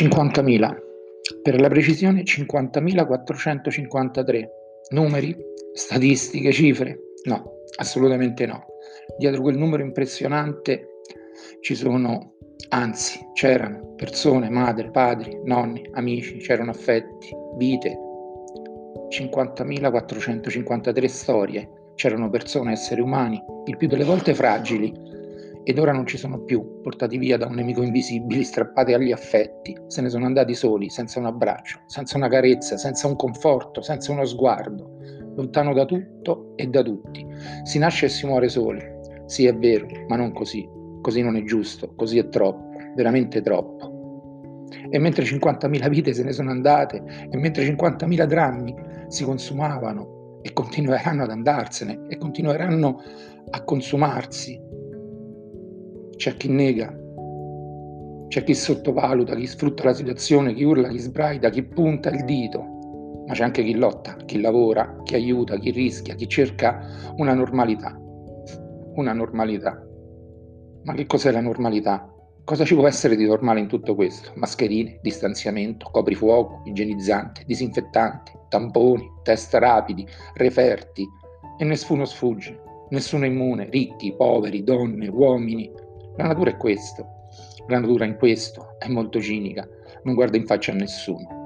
50.000. Per la precisione 50.453. Numeri? Statistiche? Cifre? No, assolutamente no. Dietro quel numero impressionante ci sono, anzi, c'erano persone, madri, padri, nonni, amici, c'erano affetti, vite. 50.453 storie, c'erano persone, esseri umani, il più delle volte fragili, ed ora non ci sono più, portati via da un nemico invisibile, strappati agli affetti, se ne sono andati soli, senza un abbraccio, senza una carezza, senza un conforto, senza uno sguardo, lontano da tutto e da tutti. Si nasce e si muore soli. Sì, è vero, ma non così. Così non è giusto, così è troppo, veramente troppo. E mentre 50.000 vite se ne sono andate, e mentre 50.000 drammi si consumavano e continueranno ad andarsene e continueranno a consumarsi, c'è chi nega, c'è chi sottovaluta, chi sfrutta la situazione, chi urla, chi sbraida, chi punta il dito, ma c'è anche chi lotta, chi lavora, chi aiuta, chi rischia, chi cerca una normalità. Una normalità. Ma che cos'è la normalità? Cosa ci può essere di normale in tutto questo? Mascherine, distanziamento, coprifuoco, igienizzante, disinfettante, tamponi, test rapidi, referti e nessuno sfugge, nessuno è immune, ricchi, poveri, donne, uomini, la natura è questo. La natura in questo è molto cinica, non guarda in faccia a nessuno.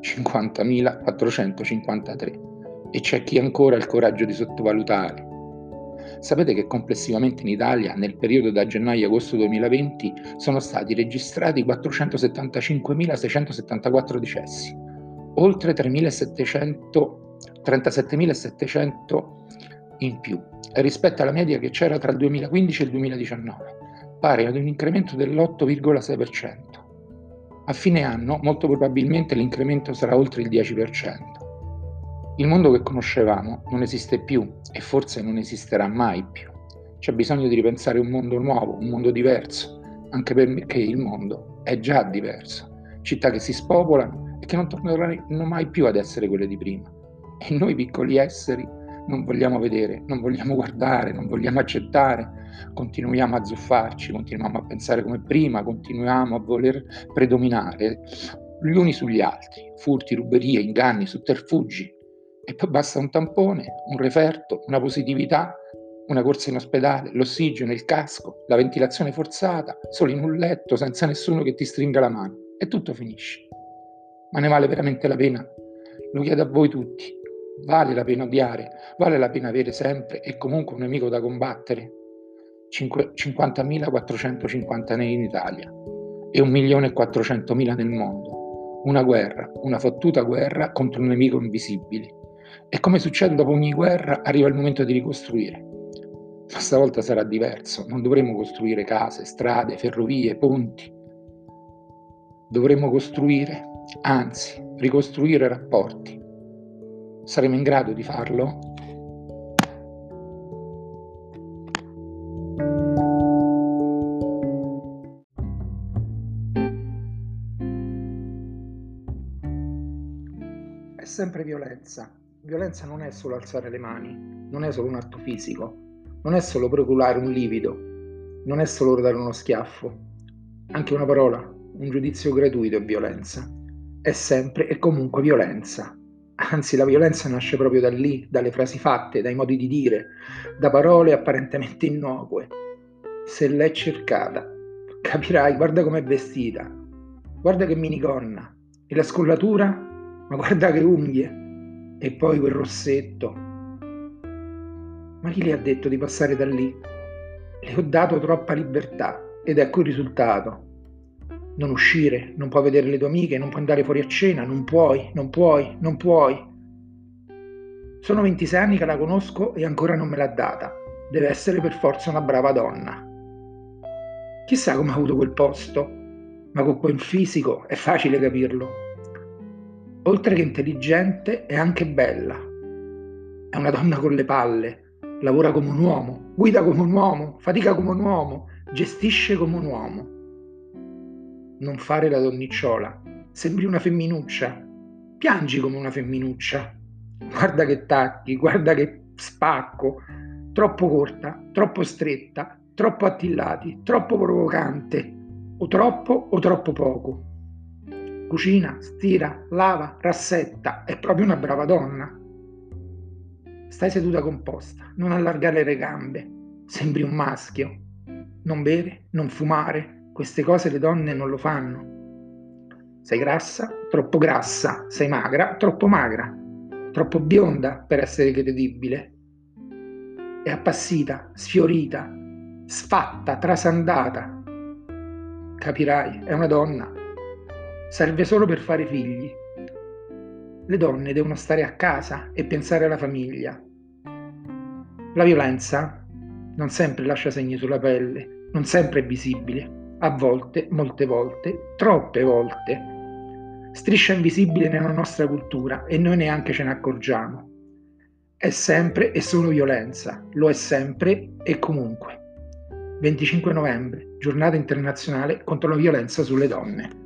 50.453. E c'è chi ancora ha il coraggio di sottovalutare. Sapete che complessivamente in Italia, nel periodo da gennaio-agosto 2020, sono stati registrati 475.674 decessi, oltre 37.700 in più, rispetto alla media che c'era tra il 2015 e il 2019 pari ad un incremento dell'8,6%. A fine anno molto probabilmente l'incremento sarà oltre il 10%. Il mondo che conoscevamo non esiste più e forse non esisterà mai più. C'è bisogno di ripensare un mondo nuovo, un mondo diverso, anche perché il mondo è già diverso. Città che si spopolano e che non torneranno mai più ad essere quelle di prima. E noi piccoli esseri non vogliamo vedere, non vogliamo guardare, non vogliamo accettare, continuiamo a zuffarci, continuiamo a pensare come prima, continuiamo a voler predominare gli uni sugli altri, furti, ruberie, inganni, sotterfugi. E poi basta un tampone, un referto, una positività, una corsa in ospedale, l'ossigeno, il casco, la ventilazione forzata, solo in un letto, senza nessuno che ti stringa la mano. E tutto finisce. Ma ne vale veramente la pena? Lo chiedo a voi tutti. Vale la pena odiare, vale la pena avere sempre e comunque un nemico da combattere. 50.450 in Italia e 1.400.000 nel mondo. Una guerra, una fottuta guerra contro un nemico invisibile. E come succede dopo ogni guerra, arriva il momento di ricostruire. Ma stavolta sarà diverso, non dovremo costruire case, strade, ferrovie, ponti. Dovremo costruire, anzi, ricostruire rapporti, Saremo in grado di farlo? È sempre violenza. Violenza non è solo alzare le mani, non è solo un atto fisico, non è solo procurare un livido, non è solo dare uno schiaffo. Anche una parola, un giudizio gratuito è violenza. È sempre e comunque violenza. Anzi, la violenza nasce proprio da lì, dalle frasi fatte, dai modi di dire, da parole apparentemente innocue. Se l'è cercata, capirai, guarda com'è vestita, guarda che minigonna, e la scollatura, ma guarda che unghie, e poi quel rossetto. Ma chi le ha detto di passare da lì? Le ho dato troppa libertà ed ecco il risultato non uscire, non puoi vedere le tue amiche, non puoi andare fuori a cena, non puoi, non puoi, non puoi. Sono 26 anni che la conosco e ancora non me l'ha data. Deve essere per forza una brava donna. Chissà come ha avuto quel posto, ma con quel fisico è facile capirlo. Oltre che intelligente, è anche bella. È una donna con le palle, lavora come un uomo, guida come un uomo, fatica come un uomo, gestisce come un uomo non fare la donnicciola. Sembri una femminuccia. Piangi come una femminuccia. Guarda che tacchi, guarda che spacco. Troppo corta, troppo stretta, troppo attillati, troppo provocante. O troppo o troppo poco. cucina, stira, lava, rassetta, è proprio una brava donna. Stai seduta composta, non allargare le gambe, sembri un maschio. Non bere, non fumare, queste cose le donne non lo fanno. Sei grassa, troppo grassa, sei magra, troppo magra, troppo bionda per essere credibile. È appassita, sfiorita, sfatta, trasandata. Capirai, è una donna. Serve solo per fare figli. Le donne devono stare a casa e pensare alla famiglia. La violenza non sempre lascia segni sulla pelle, non sempre è visibile, a volte, molte volte, troppe volte. Striscia invisibile nella nostra cultura e noi neanche ce ne accorgiamo. È sempre e solo violenza, lo è sempre e comunque. 25 novembre, giornata internazionale contro la violenza sulle donne.